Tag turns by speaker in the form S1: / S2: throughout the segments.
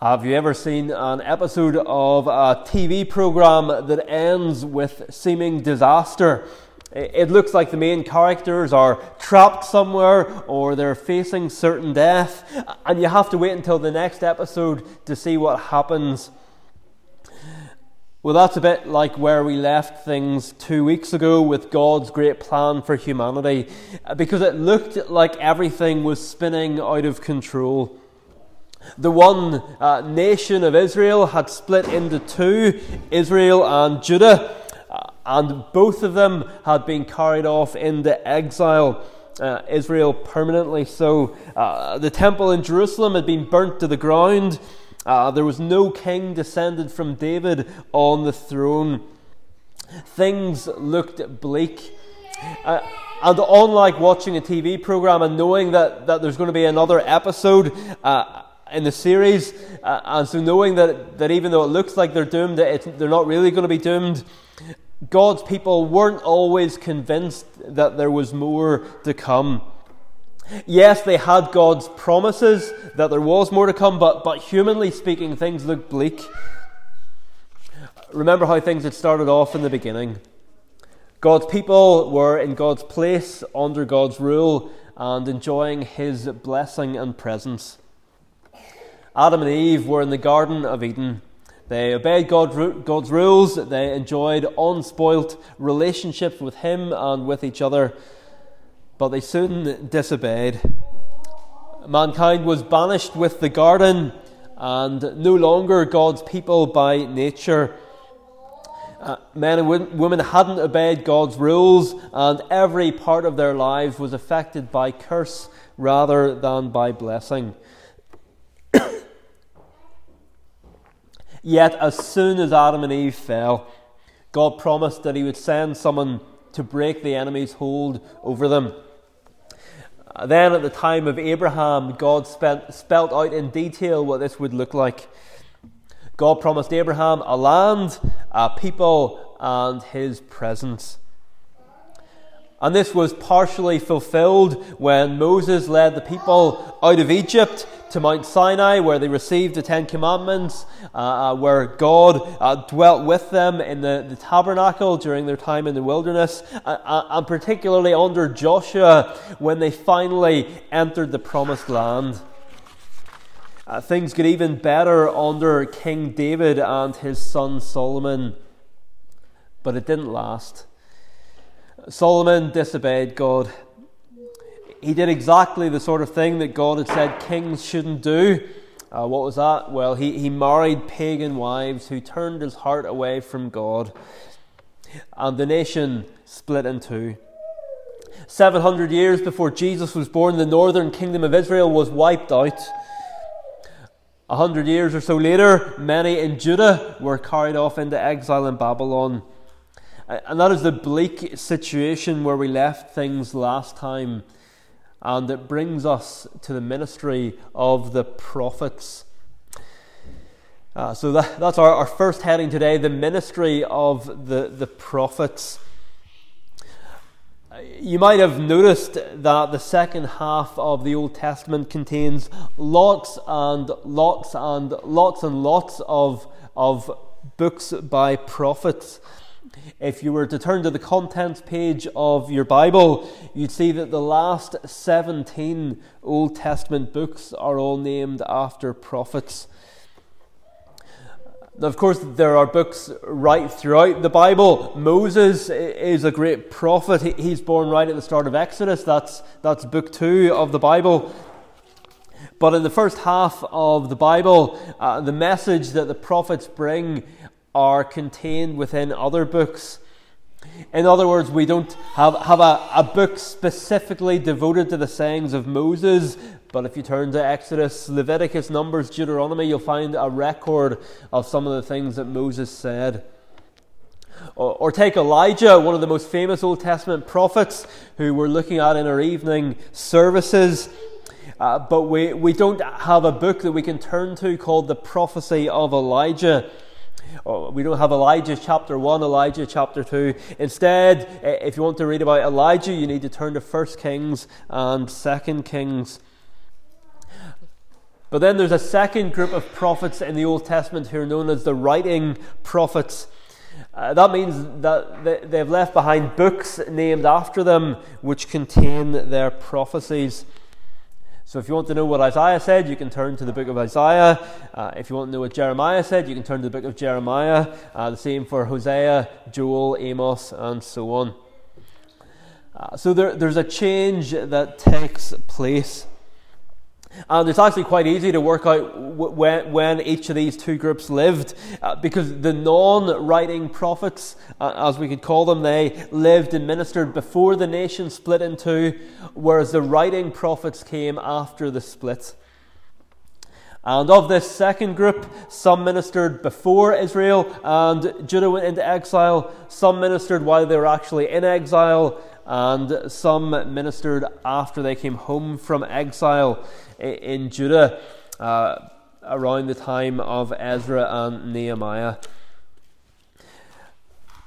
S1: Have you ever seen an episode of a TV program that ends with seeming disaster? It looks like the main characters are trapped somewhere or they're facing certain death, and you have to wait until the next episode to see what happens. Well, that's a bit like where we left things two weeks ago with God's great plan for humanity, because it looked like everything was spinning out of control. The one uh, nation of Israel had split into two Israel and Judah, uh, and both of them had been carried off into exile. Uh, Israel permanently so. Uh, the temple in Jerusalem had been burnt to the ground. Uh, there was no king descended from David on the throne. Things looked bleak. And unlike watching a TV program and knowing that, that there's going to be another episode, uh, in the series. Uh, and so, knowing that, that even though it looks like they're doomed, they're not really going to be doomed, God's people weren't always convinced that there was more to come. Yes, they had God's promises that there was more to come, but, but humanly speaking, things looked bleak. Remember how things had started off in the beginning. God's people were in God's place, under God's rule, and enjoying His blessing and presence. Adam and Eve were in the Garden of Eden. They obeyed God, God's rules. They enjoyed unspoilt relationships with Him and with each other. But they soon disobeyed. Mankind was banished with the garden and no longer God's people by nature. Uh, men and women hadn't obeyed God's rules, and every part of their lives was affected by curse rather than by blessing. Yet, as soon as Adam and Eve fell, God promised that He would send someone to break the enemy's hold over them. Uh, then, at the time of Abraham, God spent, spelt out in detail what this would look like. God promised Abraham a land, a people, and his presence. And this was partially fulfilled when Moses led the people out of Egypt to Mount Sinai, where they received the Ten Commandments, uh, uh, where God uh, dwelt with them in the, the, tabernacle during their time in the wilderness, uh, and particularly under Joshua when they finally entered the promised land. Uh, things get even better under King David and his son Solomon, but it didn't last. Solomon disobeyed God. He did exactly the sort of thing that God had said kings shouldn't do. Uh, what was that? Well, he, he married pagan wives who turned his heart away from God. And the nation split in two. 700 years before Jesus was born, the northern kingdom of Israel was wiped out. A hundred years or so later, many in Judah were carried off into exile in Babylon. And that is the bleak situation where we left things last time. And it brings us to the ministry of the prophets. Uh, so that, that's our, our first heading today the ministry of the, the prophets. You might have noticed that the second half of the Old Testament contains lots and lots and lots and lots of, of books by prophets. If you were to turn to the contents page of your Bible, you'd see that the last 17 Old Testament books are all named after prophets. Now, of course, there are books right throughout the Bible. Moses is a great prophet. He's born right at the start of Exodus. That's, that's book two of the Bible. But in the first half of the Bible, uh, the message that the prophets bring are contained within other books. In other words, we don't have, have a, a book specifically devoted to the sayings of Moses, but if you turn to Exodus, Leviticus, Numbers, Deuteronomy, you'll find a record of some of the things that Moses said. Or, take Elijah, one of the most famous Old Testament prophets who we're looking at in our evening services. Uh, but we, we don't have a book that we can turn to called the Prophecy of Elijah. Oh, we don't have Elijah chapter 1, Elijah chapter 2. Instead, if you want to read about Elijah, you need to turn to 1 Kings and 2 Kings. But then there's a second group of prophets in the Old Testament who are known as the writing prophets. Uh, that means that they've left behind books named after them which contain their prophecies. So, if you want to know what Isaiah said, you can turn to the book of Isaiah. Uh, if you want to know what Jeremiah said, you can turn to the book of Jeremiah. Uh, the same for Hosea, Joel, Amos, and so on. Uh, so, there, there's a change that takes place. And it's actually quite easy to work out when, when each of these two groups lived, uh, because the non writing prophets, uh, as we could call them, they lived and ministered before the nation split in two, whereas the writing prophets came after the split. And of this second group, some ministered before Israel and Judah went into exile, some ministered while they were actually in exile, and some ministered after they came home from exile in Judah uh, around the time of Ezra and Nehemiah.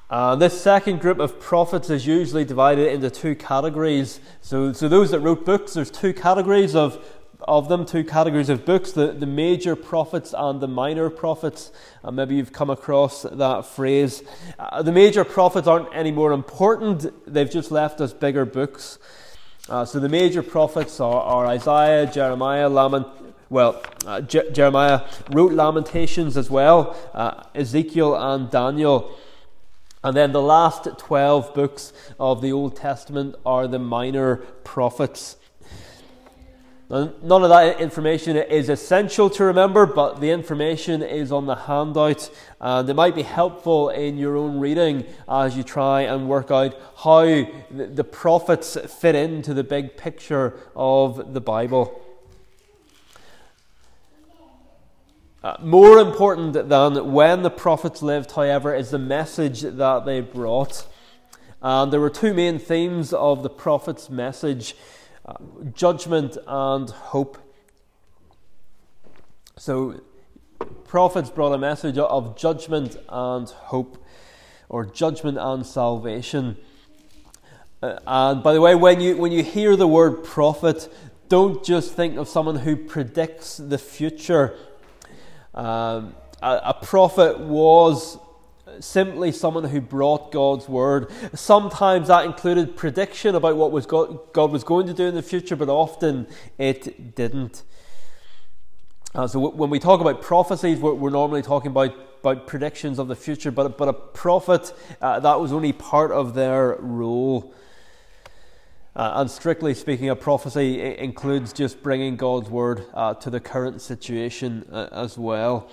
S1: Uh, this second group of prophets is usually divided into two categories. So, so those that wrote books, there's two categories of, of them, two categories of books the, the major prophets and the minor prophets. Uh, maybe you've come across that phrase. Uh, the major prophets aren't any more important, they've just left us bigger books. Uh, so the major prophets are, are Isaiah, Jeremiah, Lament, well, uh, Je- Jeremiah wrote Lamentations as well, uh, Ezekiel and Daniel. And then the last 12 books of the Old Testament are the minor prophets. None of that information is essential to remember, but the information is on the handout, and it might be helpful in your own reading as you try and work out how the prophets fit into the big picture of the Bible. Uh, more important than when the prophets lived, however, is the message that they brought. And there were two main themes of the prophet's message judgment and hope. So, prophets brought a message of judgment and hope, or judgment and salvation. Uh, and by the way, when you, when you hear the word prophet, don't just think of someone who predicts the future. Um, a, a prophet was simply someone who brought God's word. Sometimes that included prediction about what was God, God was going to do in the future, but often it didn't. Uh, so when we talk about prophecies, we're, we're, normally talking about, about predictions of the future, but, but a prophet, uh, that was only part of their role. Uh, and strictly speaking, a prophecy includes just bringing God's word uh, to the current situation uh, as well.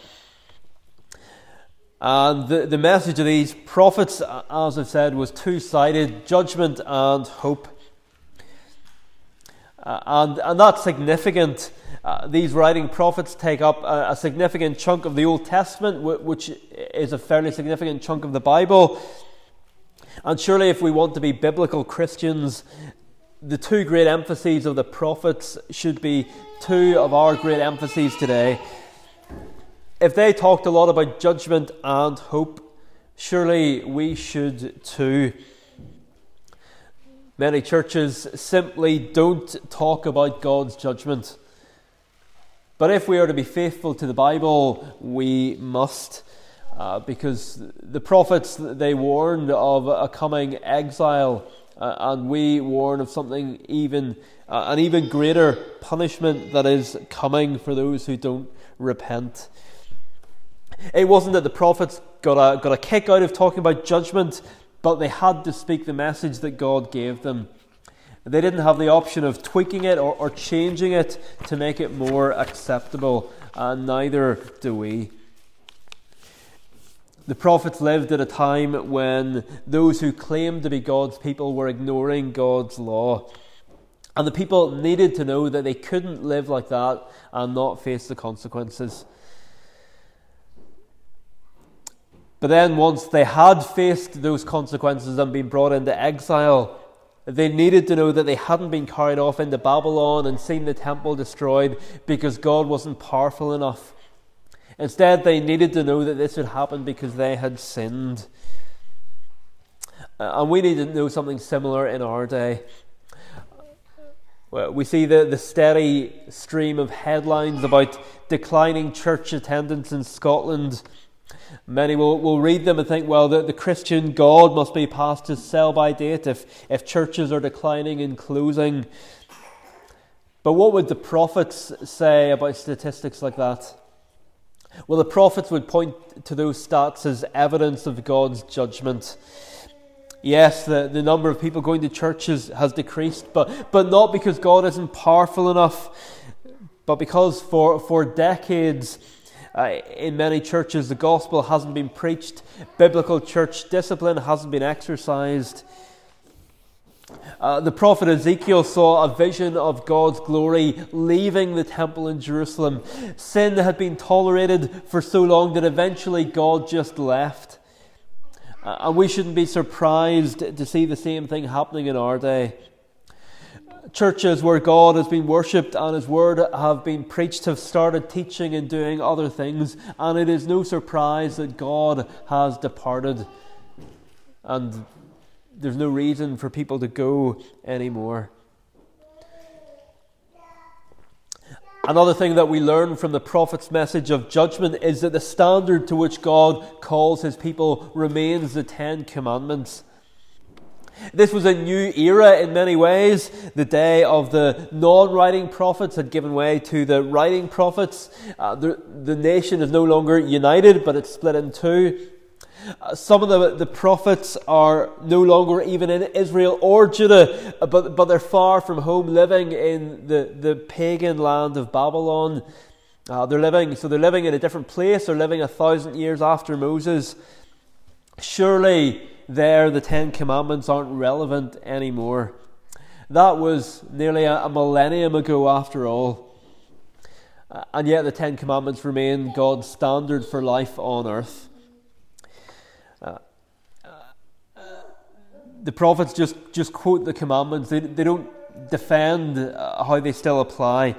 S1: And the, the message of these prophets, as I've said, was two sided judgment and hope. Uh, and, and that's significant. Uh, these writing prophets take up a, a, significant chunk of the Old Testament, which is a fairly significant chunk of the Bible. And surely, if we want to be biblical Christians, the two great emphases of the prophets should be two of our great emphases today if they talked a lot about judgment and hope, surely we should too. Many churches simply don't talk about God's judgment. But if we are to be faithful to the Bible, we must. Uh, because the prophets they warned of a coming exile, uh, and we warn of something even uh, an even greater punishment that is coming for those who don't repent. It wasn't that the prophets got a, got a kick out of talking about judgment, but they had to speak the message that God gave them. They didn't have the option of tweaking it or, or changing it to make it more acceptable, and neither do we. The prophets lived at a time when those who claimed to be God's people were ignoring God's law. And the people needed to know that they couldn't live like that and not face the consequences. But then, once they had faced those consequences and been brought into exile, they needed to know that they hadn't been carried off into Babylon and seen the temple destroyed because God wasn't powerful enough. Instead, they needed to know that this had happened because they had sinned. Uh, and we need to know something similar in our day. We see the, the steady stream of headlines about declining church attendance in Scotland. Many will, will read them and think, well, the, the Christian God must be past his sell by date if, if churches are declining and closing. But what would the prophets say about statistics like that? Well, the prophets would point to those stats as evidence of God's judgment. Yes, the, the number of people going to churches has decreased, but, but not because God isn't powerful enough, but because for, for decades uh, in many churches the gospel hasn't been preached, biblical church discipline hasn't been exercised. Uh, the prophet Ezekiel saw a vision of God's glory leaving the temple in Jerusalem. Sin had been tolerated for so long that eventually God just left. Uh, and we shouldn't be surprised to see the same thing happening in our day. Churches where God has been worshipped and His word have been preached have started teaching and doing other things, and it is no surprise that God has departed. And there's no reason for people to go anymore. Another thing that we learn from the prophet's message of judgment is that the standard to which God calls his people remains the Ten Commandments. This was a new era in many ways. The day of the non writing prophets had given way to the writing prophets. Uh, the, the nation is no longer united, but it's split in two. Uh, some of the, the prophets are no longer even in Israel or Judah, uh, but, but they're far from home, living in the, the pagan land of Babylon. Uh, they're living, so they're living in a different place. They're living a thousand years after Moses. Surely, there the Ten Commandments aren't relevant anymore. That was nearly a, millennium ago, after all. Uh, and yet, the Ten Commandments remain God's standard for life on earth. the prophets just, just quote the commandments, they, they don't defend uh, how they still apply.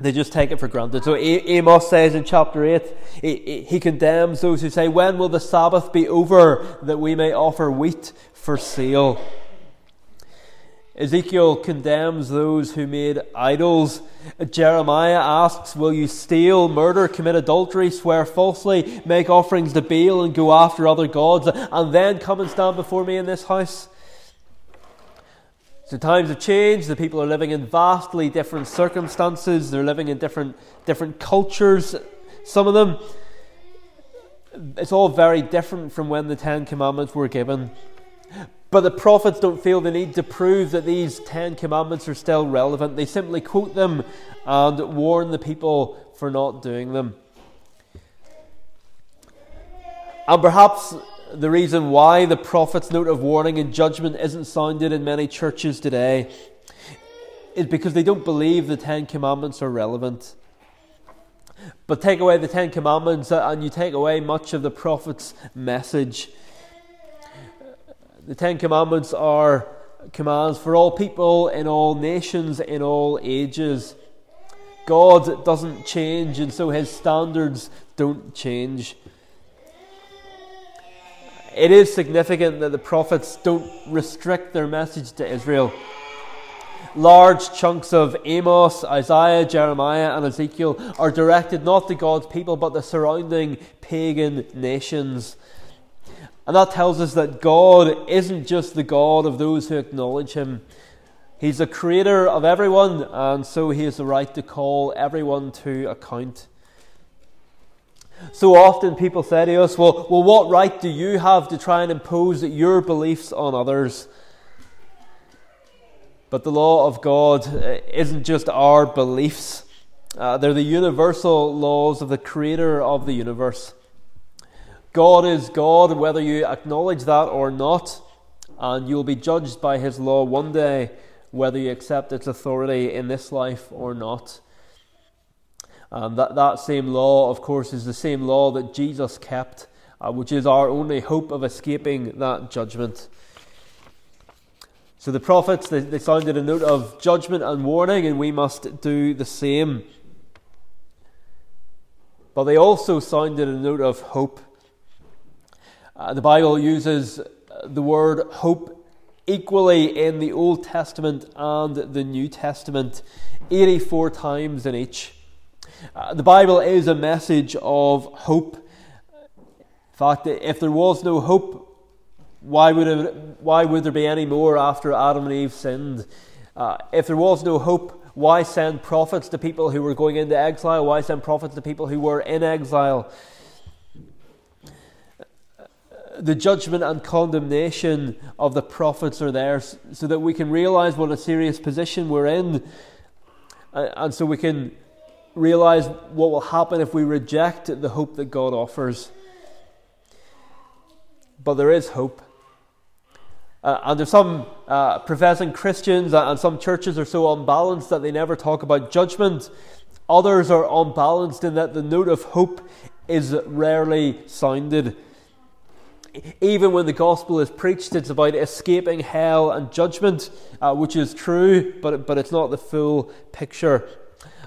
S1: They just take it for granted. So Amos says in chapter 8, he, condemns those who say, When will the Sabbath be over that we may offer wheat for sale? Ezekiel condemns those who made idols. Jeremiah asks, Will you steal, murder, commit adultery, swear falsely, make offerings to Baal, and go after other gods, and then come and stand before me in this house? So times have changed. The people are living in vastly different circumstances. They're living in different, different cultures, some of them. It's all very different from when the Ten Commandments were given. But the prophets don't feel the need to prove that these Ten Commandments are still relevant. They simply quote them and warn the people for not doing them. And perhaps the reason why the prophet's note of warning and judgment isn't sounded in many churches today is because they don't believe the Ten Commandments are relevant. But take away the Ten Commandments uh, and you take away much of the prophet's message. The Ten Commandments are commands for all people in all nations in all ages. God doesn't change, and so his standards don't change. It is significant that the prophets don't restrict their message to Israel. Large chunks of Amos, Isaiah, Jeremiah, and Ezekiel are directed not to God's people but the surrounding pagan nations. And that tells us that God isn't just the God of those who acknowledge Him. He's the creator of everyone, and so He has the right to call everyone to account. So often people say to us, well, well, what right do you have to try and impose your beliefs on others? But the law of God uh, isn't just our beliefs, uh, they're the universal laws of the Creator of the universe. God is God, whether you acknowledge that or not, and you'll be judged by His law one day, whether you accept its authority in this life or not. And that, that same law, of course, is the same law that Jesus kept, uh, which is our only hope of escaping that judgment. So the prophets, they, they sounded a note of judgment and warning, and we must do the same. But they also sounded a note of hope. Uh, the Bible uses the word hope equally in the Old Testament and the New Testament, 84 times in each. Uh, the Bible is a message of hope. In fact, if there was no hope, why would, it, why would there be any more after Adam and Eve sinned? Uh, if there was no hope, why send prophets to people who were going into exile? Why send prophets to people who were in exile? The judgment and condemnation of the prophets are there so that we can realize what a serious position we're in, and so we can realize what will happen if we reject the hope that God offers. But there is hope. Uh, and there's some uh, professing Christians and some churches are so unbalanced that they never talk about judgment. Others are unbalanced in that the note of hope is rarely sounded. Even when the gospel is preached, it's about escaping hell and judgment, uh, which is true, but, but it's not the full picture.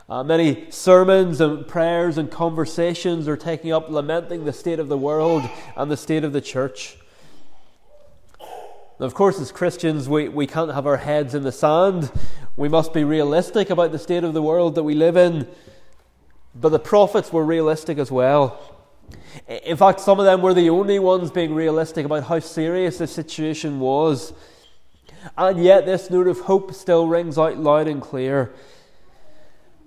S1: Uh, many sermons and prayers and conversations are taking up lamenting the state of the world and the state of the church. Now, of course, as Christians, we, we can't have our heads in the sand. We must be realistic about the state of the world that we live in. But the prophets were realistic as well. In fact, some of them were the only ones being realistic about how serious the situation was. And yet, this note of hope still rings out loud and clear.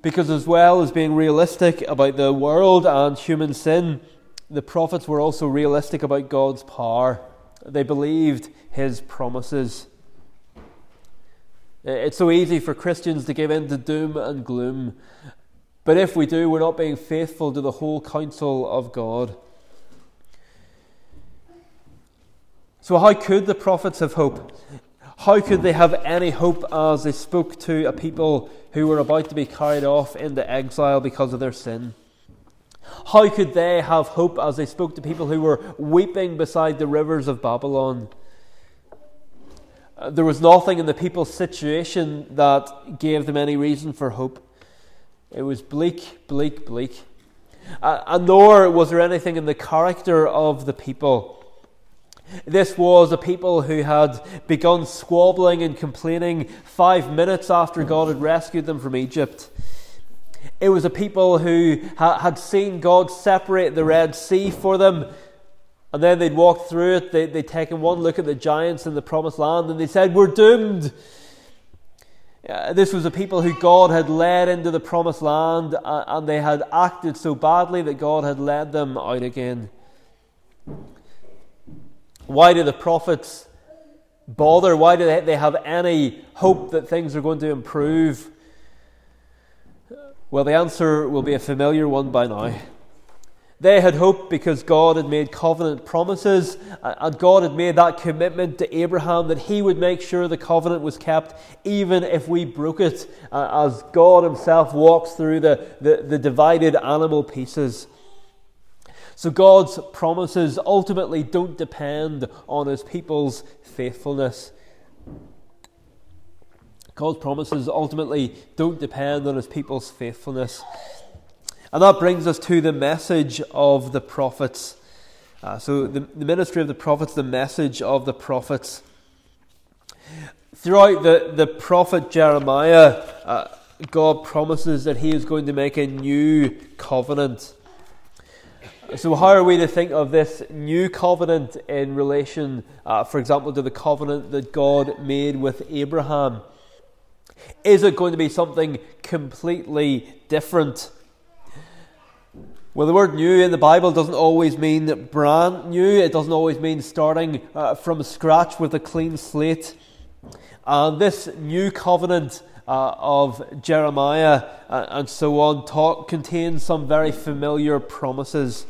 S1: Because, as well as being realistic about the world and human sin, the prophets were also realistic about God's power. They believed his promises. It's so easy for Christians to give in to doom and gloom. But if we do, we're not being faithful to the whole counsel of God. So, how could the prophets have hope? How could they have any hope as they spoke to a people who were about to be carried off into exile because of their sin? How could they have hope as they spoke to people who were weeping beside the rivers of Babylon? Uh, there was nothing in the people's situation that gave them any reason for hope. It was bleak, bleak, bleak. Uh, and nor was there anything in the character of the people. This was a people who had begun squabbling and complaining five minutes after God had rescued them from Egypt. It was a people who ha- had seen God separate the Red Sea for them. And then they'd walked through it, they, they'd taken one look at the giants in the promised land, and they said, We're doomed. Uh, this was a people who God had led into the promised land, uh, and they had acted so badly that God had led them out again. Why do the prophets bother? Why do they, have any hope that things are going to improve? Well, the answer will be a familiar one by now. They had hoped because God had made covenant promises, and God had made that commitment to Abraham that he would make sure the covenant was kept, even if we broke it, uh, as God himself walks through the, the, the divided animal pieces. So God's promises ultimately don't depend on his people's faithfulness. God's promises ultimately don't depend on his people's faithfulness. And that brings us to the message of the prophets. Uh, so, the, the ministry of the prophets, the message of the prophets. Throughout the, the prophet Jeremiah, uh, God promises that he is going to make a new covenant. So, how are we to think of this new covenant in relation, uh, for example, to the covenant that God made with Abraham? Is it going to be something completely different? Well, the word new in the Bible doesn't always mean brand new, it doesn't always mean starting uh, from scratch with a clean slate. And this new covenant uh, of Jeremiah uh, and so on talk, contains some very familiar promises.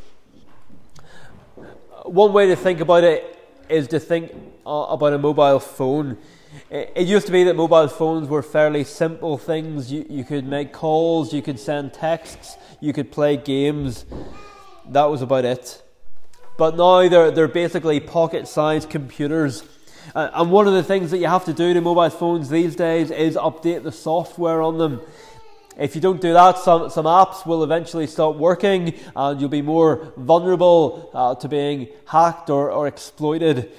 S1: One way to think about it is to think uh, about a mobile phone. It used to be that mobile phones were fairly simple things. You, you could make calls, you could send texts, you could play games. That was about it. But now they're, they're basically pocket sized computers. Uh, and one of the things that you have to do to mobile phones these days is update the software on them. If you don't do that, some, some apps will eventually stop working and you'll be more vulnerable uh, to being hacked or, or exploited.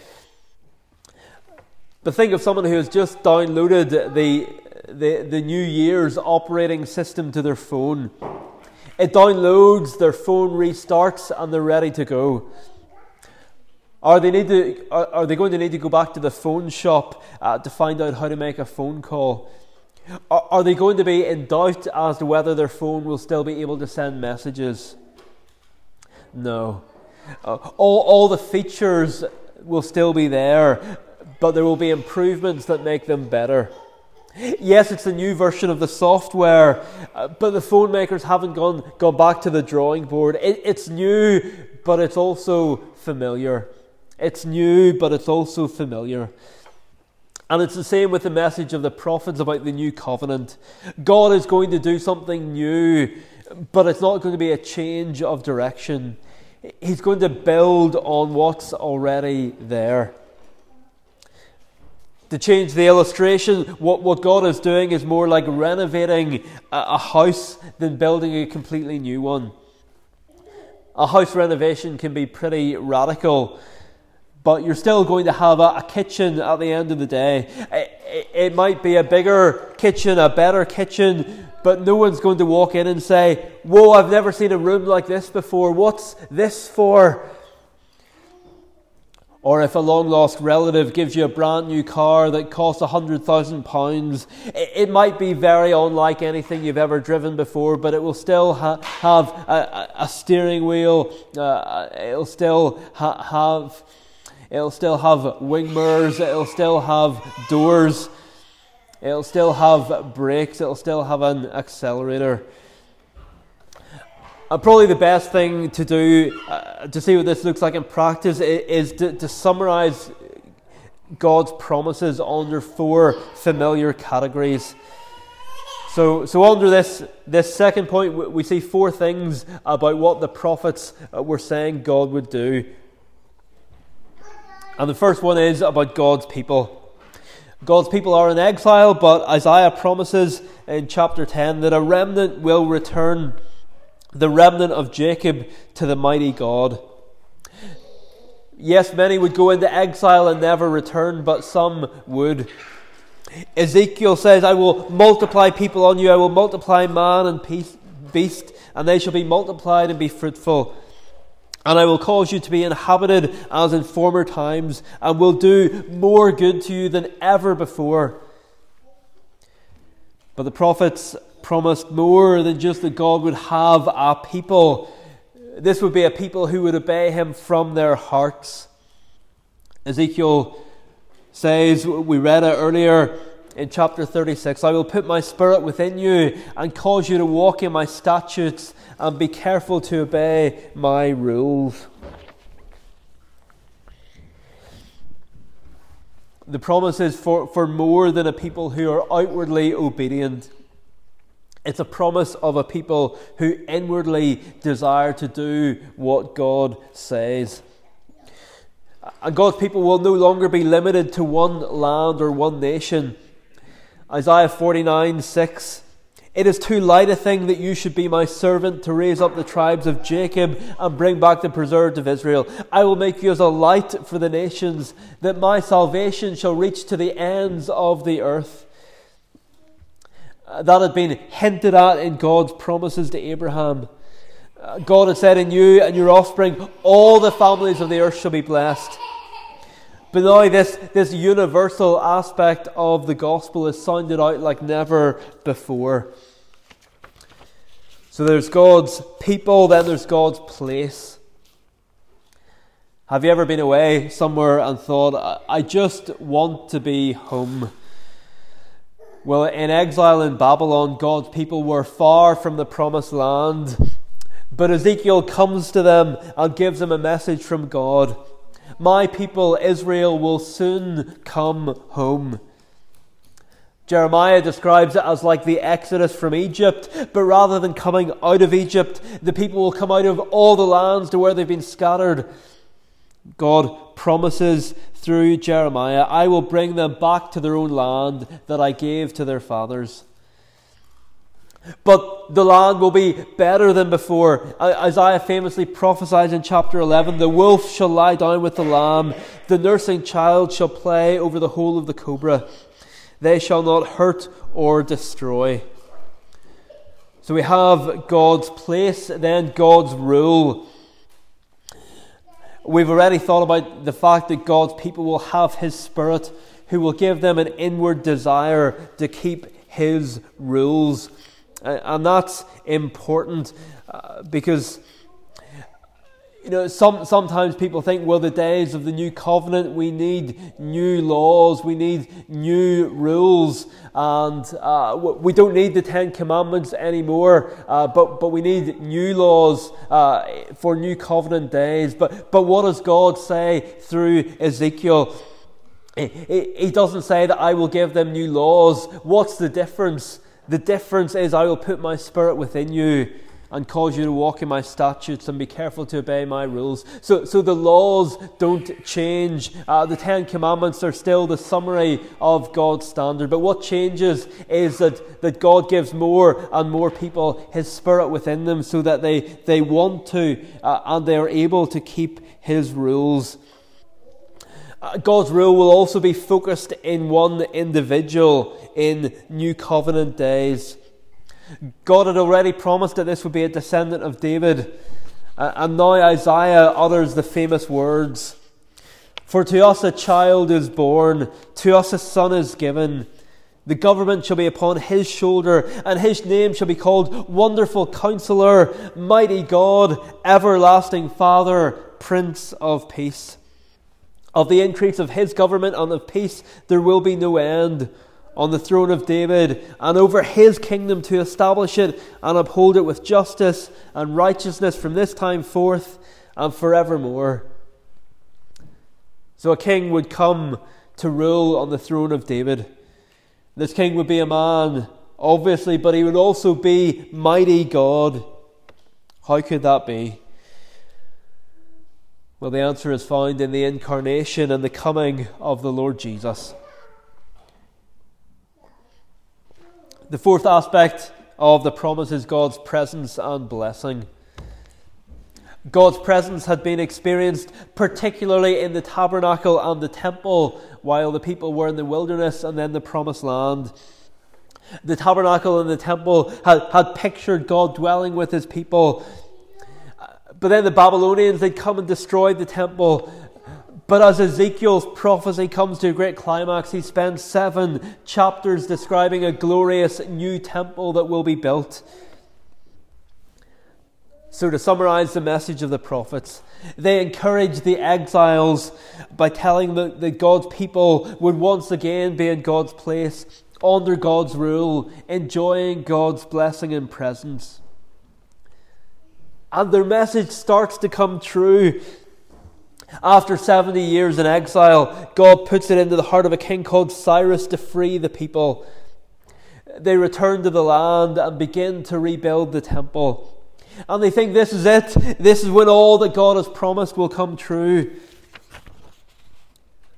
S1: But think of someone who has just downloaded the, the, the New Year's operating system to their phone. It downloads, their phone restarts, and they're ready to go. Are they, need to, are, are they going to need to go back to the phone shop uh, to find out how to make a phone call? Are, they going to be in doubt as to whether their phone will still be able to send messages? No. Uh, all, all the features will still be there, but there will be improvements that make them better. Yes, it's a new version of the software, uh, but the phone makers haven't gone, gone back to the drawing board. It, it's new, but it's also familiar. It's new, but it's also familiar. And it's the same with the message of the prophets about the new covenant. God is going to do something new, but it's not going to be a change of direction. He's going to build on what's already there. To change the illustration, what, what God is doing is more like renovating a, a house than building a completely new one. A house renovation can be pretty radical, but you're still going to have a, a kitchen at the end of the day. It, it, it might be a bigger kitchen, a better kitchen, but no one's going to walk in and say, Whoa, I've never seen a room like this before. What's this for? Or if a long lost relative gives you a brand new car that costs £100,000, it might be very unlike anything you've ever driven before, but it will still ha- have a, a, steering wheel, uh, it'll still ha- have. It'll still have wing mirrors, it'll still have doors, it'll still have brakes, it'll still have an accelerator. And probably the best thing to do uh, to see what this looks like in practice is, is to, to summarize God's promises under four familiar categories. So, so under this, this second point, we see four things about what the prophets uh, were saying God would do. And the first one is about God's people. God's people are in exile, but Isaiah promises in chapter 10 that a remnant will return the remnant of Jacob to the mighty God. Yes, many would go into exile and never return, but some would. Ezekiel says, I will multiply people on you, I will multiply man and beast, and they shall be multiplied and be fruitful. And I will cause you to be inhabited as in former times, and will do more good to you than ever before. But the prophets promised more than just that God would have a people. This would be a people who would obey him from their hearts. Ezekiel says, we read it earlier in chapter 36 I will put my spirit within you and cause you to walk in my statutes and be careful to obey my rules. The promise is for, for more than a people who are outwardly obedient. It's a promise of a people who inwardly desire to do what God says. And God's people will no longer be limited to one land or one nation. Isaiah 49 6 It is too light a thing that you should be my servant to raise up the tribes of Jacob and bring back the preserved of Israel. I will make you as a light for the nations, that my salvation shall reach to the ends of the earth. That had been hinted at in God's promises to Abraham. Uh, God had said, In you and your offspring, all the families of the earth shall be blessed. But now, this, this universal aspect of the gospel is sounded out like never before. So there's God's people, then there's God's place. Have you ever been away somewhere and thought, I just want to be home? Well, in exile in Babylon, God's people were far from the promised land. But Ezekiel comes to them and gives them a message from God My people, Israel, will soon come home. Jeremiah describes it as like the exodus from Egypt, but rather than coming out of Egypt, the people will come out of all the lands to where they've been scattered. God promises through Jeremiah, I will bring them back to their own land that I gave to their fathers. But the land will be better than before. Isaiah famously prophesies in chapter 11 The wolf shall lie down with the lamb, the nursing child shall play over the hole of the cobra. They shall not hurt or destroy. So we have God's place, then God's rule. We've already thought about the fact that God's people will have His Spirit, who will give them an inward desire to keep His rules. And that's important uh, because you know, some, sometimes people think, well, the days of the new covenant, we need new laws, we need new rules, and uh, we don't need the Ten Commandments anymore, uh, but, but we need new laws uh, for new covenant days. But, but what does God say through Ezekiel? He, he doesn't say that I will give them new laws. What's the difference? The difference is I will put my spirit within you and cause you to walk in my statutes and be careful to obey my rules. So, so the laws don't change. Uh, the Ten Commandments are still the summary of God's standard. But what changes is that, that God gives more and more people His Spirit within them so that they, they want to uh, and they are able to keep His rules. Uh, God's rule will also be focused in one individual in New Covenant days. God had already promised that this would be a descendant of David. Uh, and now Isaiah utters the famous words For to us a child is born, to us a son is given. The government shall be upon his shoulder, and his name shall be called Wonderful Counselor, Mighty God, Everlasting Father, Prince of Peace. Of the increase of his government and of peace there will be no end on the throne of David and over his kingdom to establish it and uphold it with justice and righteousness from this time forth and forevermore. So a king would come to rule on the throne of David. This king would be a man, obviously, but he would also be mighty God. How could that be? Well, the answer is found in the incarnation and the coming of the Lord Jesus. The fourth aspect of the promise is God's presence and blessing. God's presence had been experienced particularly in the tabernacle and the temple while the people were in the wilderness and then the promised land. The tabernacle and the temple had, had pictured God dwelling with his people. But then the Babylonians, they'd come and destroy the temple but as Ezekiel's prophecy comes to a great climax, he spends seven chapters describing a glorious new temple that will be built. So, to summarize the message of the prophets, they encourage the exiles by telling them that God's people would once again be in God's place, under God's rule, enjoying God's blessing and presence. And their message starts to come true after 70 years in exile, God puts it into the heart of a king called Cyrus to free the people. They return to the land and begin to rebuild the temple. And they think this is it. This is when all that God has promised will come true.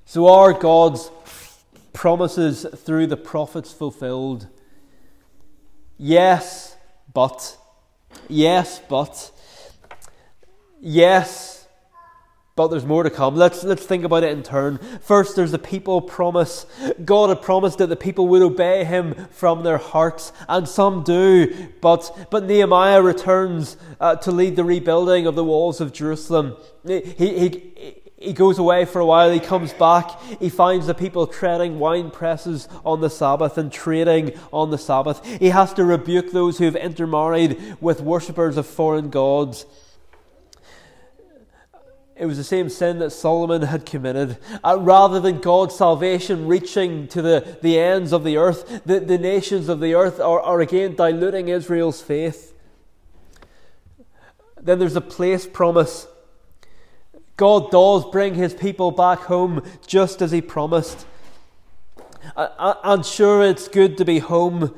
S1: So are God's promises through the prophets fulfilled? Yes, but. Yes, but. Yes, but there's more to come. Let's, let's think about it in turn. First, there's the people promise. God had promised that the people would obey him from their hearts, and some do. But, but Nehemiah returns uh, to lead the rebuilding of the walls of Jerusalem. He, he, he goes away for a while, he comes back, he finds the people treading wine presses on the Sabbath and trading on the Sabbath. He has to rebuke those who have intermarried with worshippers of foreign gods. It was the same sin that Solomon had committed. Uh, rather than God's salvation reaching to the, the ends of the earth, the, the nations of the earth are, are again diluting Israel's faith. Then there's a place promise. God does bring his people back home just as he promised. I, I'm sure it's good to be home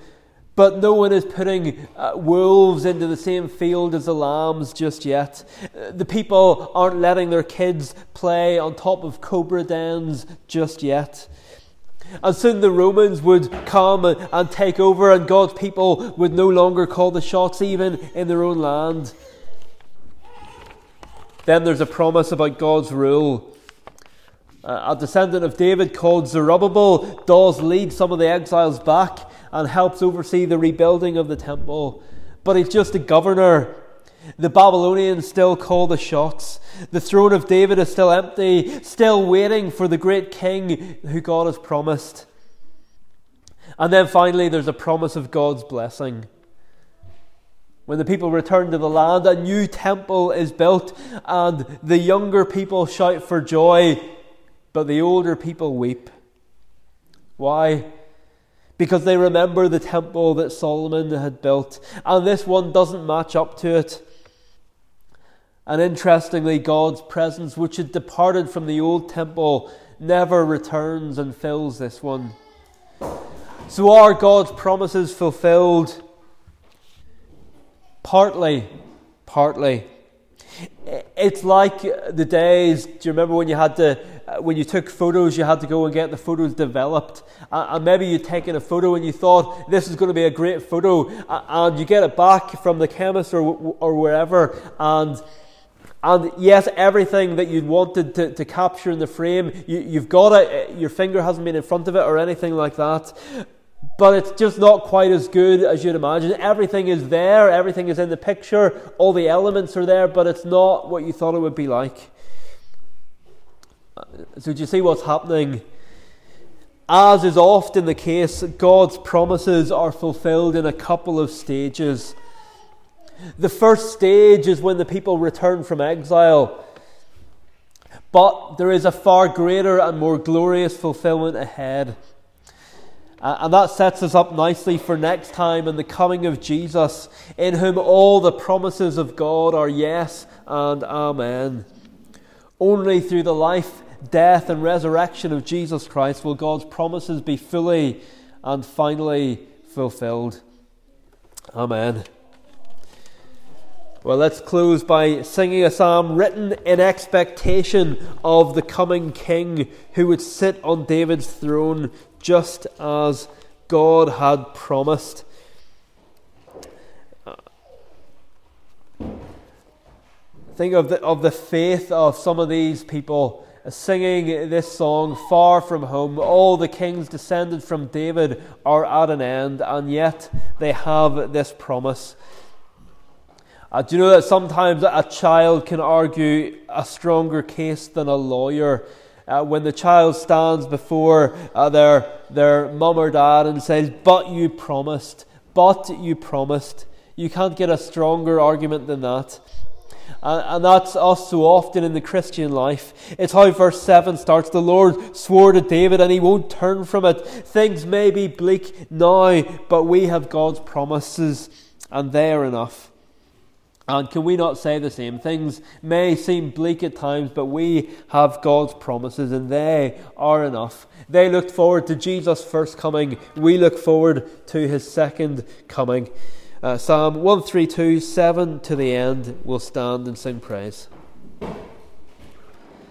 S1: but no one is putting uh, wolves into the same field as the lambs just yet. Uh, the people aren't letting their kids play on top of cobra dens just yet. And soon the Romans would come and take over, and God's people would no longer call the shots, even in their own land. Then there's a promise about God's rule. a descendant of David called Zerubbabel does lead some of the exiles back and helps oversee the rebuilding of the temple. But he's just a governor. The Babylonians still call the shots. The throne of David is still empty, still waiting for the great king who God has promised. And then finally, there's a promise of God's blessing. When the people return to the land, a new temple is built, and the younger people shout for joy, but the older people weep. Why? Because they remember the temple that Solomon had built, and this one doesn't match up to it. And interestingly, God's presence, which had departed from the old temple, never returns and fills this one. So are God's promises fulfilled? Partly, partly. It's like the days. Do you remember when you had to, uh, when you took photos, you had to go and get the photos developed, and maybe you'd taken a photo and you thought this is going to be a great photo, and you get it back from the chemist or or wherever, and and yes, everything that you wanted to, to capture in the frame, you, you've got it. Uh, your finger hasn't been in front of it or anything like that. But it's just not quite as good as you'd imagine. Everything is there, everything is in the picture, all the elements are there, but it's not what you thought it would be like. Uh, so, do you see what's happening? As is often the case, God's promises are fulfilled in a couple of stages. The first stage is when the people return from exile. But there is a far greater and more glorious fulfillment ahead. Uh, and that sets us up nicely for next time and the coming of Jesus, in whom all the promises of God are yes and amen. Only through the life, death, and resurrection of Jesus Christ will God's promises be fully and finally fulfilled. Amen. Well, let's close by singing a psalm written in expectation of the coming king who would sit on David's throne just as God had promised. Think of the, of the faith of some of these people singing this song far from home. All the kings descended from David are at an end, and yet they have this promise. Uh, do you know that sometimes a child can argue a stronger case than a lawyer? Uh, when the child stands before uh, their, their mum or dad and says, But you promised, but you promised, you can't get a stronger argument than that. And, and that's us so often in the Christian life. It's how verse 7 starts. The Lord swore to David and he won't turn from it. Things may be bleak now, but we have God's promises, and they are enough. And can we not say the same? Things may seem bleak at times, but we have God's promises and they are enough. They looked forward to Jesus' first coming. We look forward to his second coming. Uh, Psalm 132, 7 to the end, will stand and sing praise.